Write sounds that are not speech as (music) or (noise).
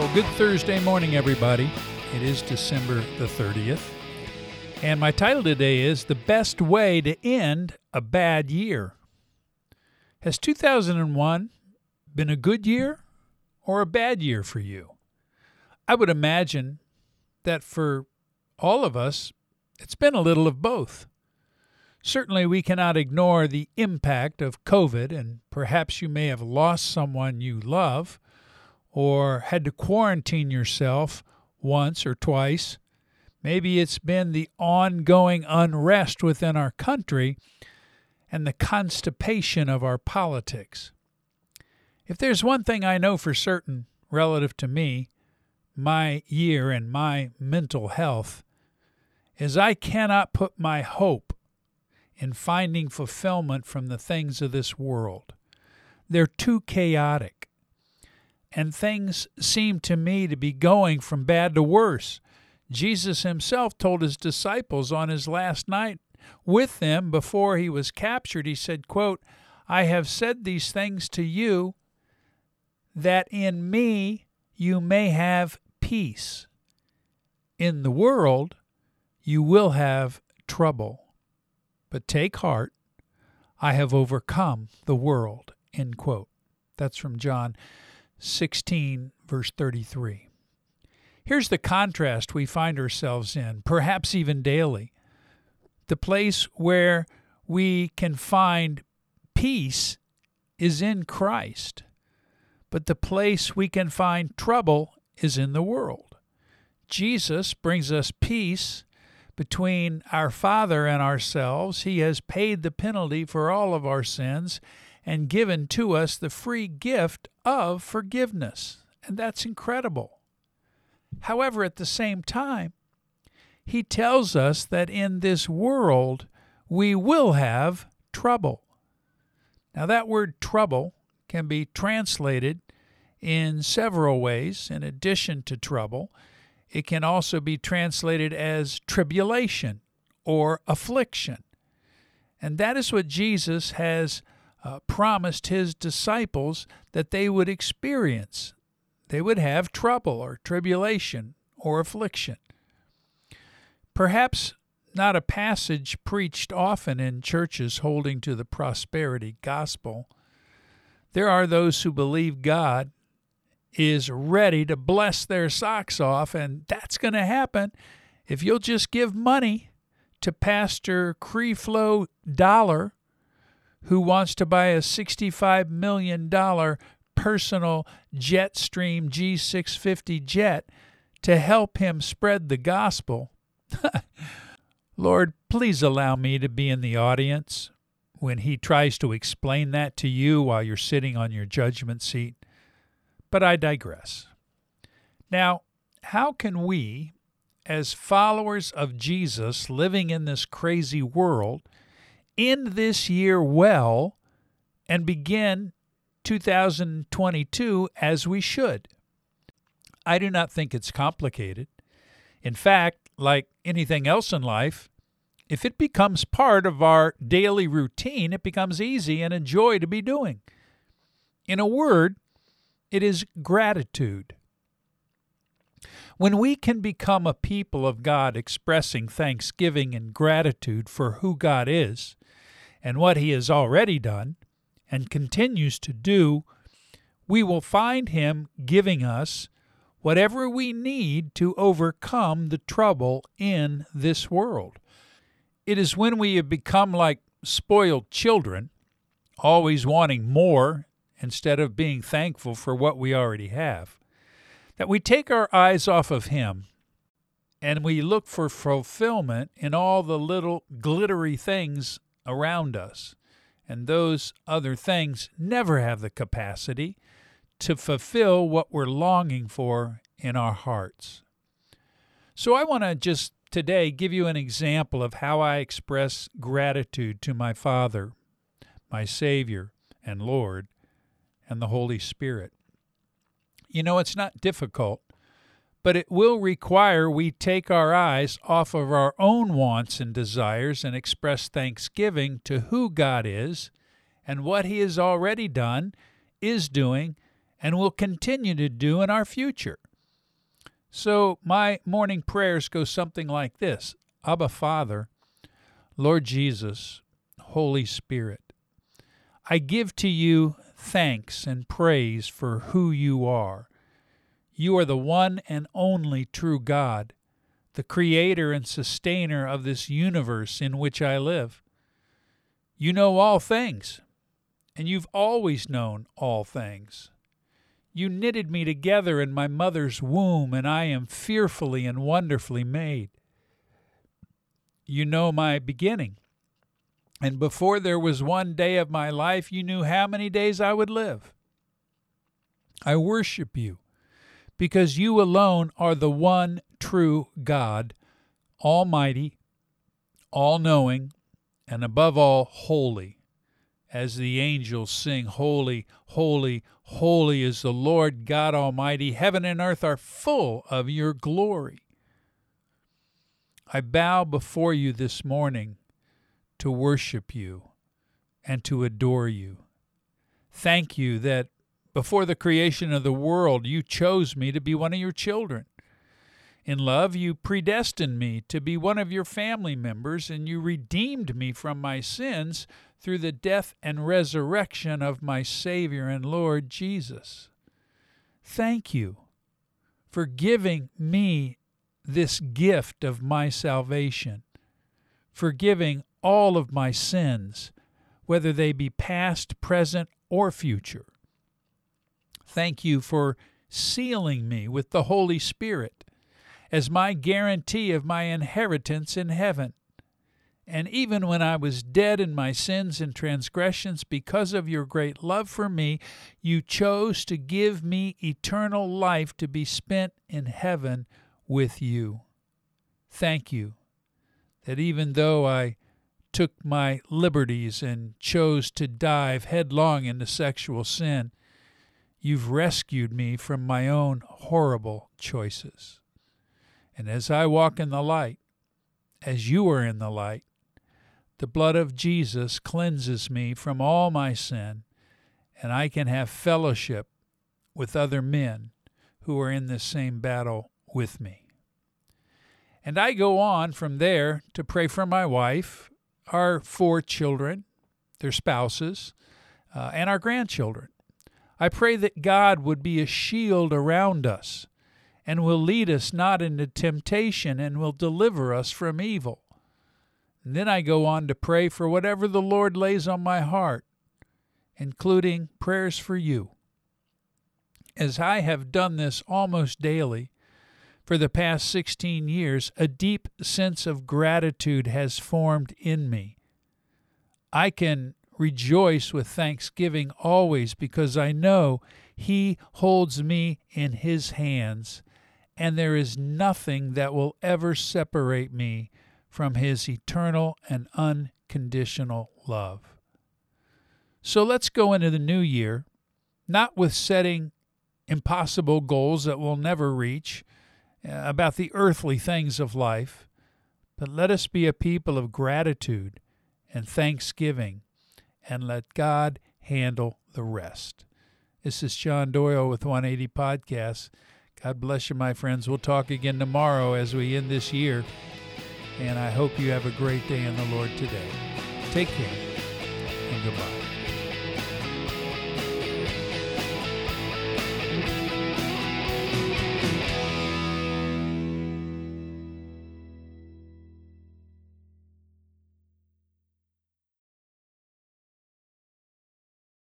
Well, good Thursday morning, everybody. It is December the 30th. And my title today is The Best Way to End a Bad Year. Has 2001 been a good year or a bad year for you? I would imagine that for all of us, it's been a little of both. Certainly, we cannot ignore the impact of COVID, and perhaps you may have lost someone you love or had to quarantine yourself once or twice. Maybe it's been the ongoing unrest within our country and the constipation of our politics. If there's one thing I know for certain relative to me, my year and my mental health, is I cannot put my hope in finding fulfillment from the things of this world. They're too chaotic. And things seemed to me to be going from bad to worse. Jesus himself told his disciples on his last night with them before he was captured, he said, quote, I have said these things to you that in me you may have peace. In the world you will have trouble. But take heart, I have overcome the world. End quote. That's from John 16, verse 33. Here's the contrast we find ourselves in, perhaps even daily. The place where we can find peace is in Christ, but the place we can find trouble is in the world. Jesus brings us peace between our Father and ourselves. He has paid the penalty for all of our sins and given to us the free gift of forgiveness. And that's incredible. However, at the same time, he tells us that in this world we will have trouble. Now, that word trouble can be translated in several ways. In addition to trouble, it can also be translated as tribulation or affliction. And that is what Jesus has uh, promised his disciples that they would experience. They would have trouble or tribulation or affliction. Perhaps not a passage preached often in churches holding to the prosperity gospel. There are those who believe God is ready to bless their socks off, and that's going to happen if you'll just give money to Pastor Creflo Dollar who wants to buy a $65 million personal Jetstream G650 jet to help him spread the gospel. (laughs) Lord, please allow me to be in the audience when he tries to explain that to you while you're sitting on your judgment seat. But I digress. Now, how can we, as followers of Jesus living in this crazy world, end this year well and begin 2022 as we should. I do not think it's complicated. In fact, like anything else in life, if it becomes part of our daily routine, it becomes easy and a joy to be doing. In a word, it is gratitude. When we can become a people of God expressing thanksgiving and gratitude for who God is, and what He has already done and continues to do, we will find Him giving us whatever we need to overcome the trouble in this world. It is when we have become like spoiled children, always wanting more instead of being thankful for what we already have, that we take our eyes off of Him and we look for fulfillment in all the little glittery things around us. And those other things never have the capacity to fulfill what we're longing for in our hearts. So I want to just today give you an example of how I express gratitude to my Father, my Savior and Lord, and the Holy Spirit. You know, it's not difficult but it will require we take our eyes off of our own wants and desires and express thanksgiving to who God is and what He has already done, is doing, and will continue to do in our future. So my morning prayers go something like this Abba Father, Lord Jesus, Holy Spirit, I give to you thanks and praise for who you are. You are the one and only true God, the creator and sustainer of this universe in which I live. You know all things, and you've always known all things. You knitted me together in my mother's womb, and I am fearfully and wonderfully made. You know my beginning and before there was one day of my life, you knew how many days I would live. I worship you because you alone are the one true God, Almighty, all knowing, and above all, holy. As the angels sing, Holy, holy, holy is the Lord God Almighty. Heaven and earth are full of your glory. I bow before you this morning to worship you and to adore you. Thank you that before the creation of the world, you chose me to be one of your children. In love, you predestined me to be one of your family members, and you redeemed me from my sins through the death and resurrection of my Savior and Lord Jesus. Thank you for giving me this gift of my salvation, forgiving all of my sins, whether they be past, present, or future. Thank you for sealing me with the Holy Spirit as my guarantee of my inheritance in heaven. And even when I was dead in my sins and transgressions, because of your great love for me, you chose to give me eternal life to be spent in heaven with you. Thank you that even though I took my liberties and chose to dive headlong into sexual sin, you've rescued me from my own horrible choices. And as I walk in the light, as you are in the light, the blood of Jesus cleanses me from all my sin, and I can have fellowship with other men who are in this same battle with me. And I go on from there to pray for my wife our four children, their spouses, uh, and our grandchildren. I pray that God would be a shield around us and will lead us not into temptation and will deliver us from evil. And then I go on to pray for whatever the Lord lays on my heart, including prayers for you. As I have done this almost daily, for the past 16 years, a deep sense of gratitude has formed in me. I can rejoice with thanksgiving always because I know He holds me in His hands, and there is nothing that will ever separate me from His eternal and unconditional love. So let's go into the new year, not with setting impossible goals that we'll never reach uh, about the earthly things of life, but let us be a people of gratitude and thanksgiving and let God handle the rest. This is John Doyle with 180 Podcasts. God bless you, my friends. We'll talk again tomorrow as we end this year. And I hope you have a great day in the Lord today. Take care and goodbye.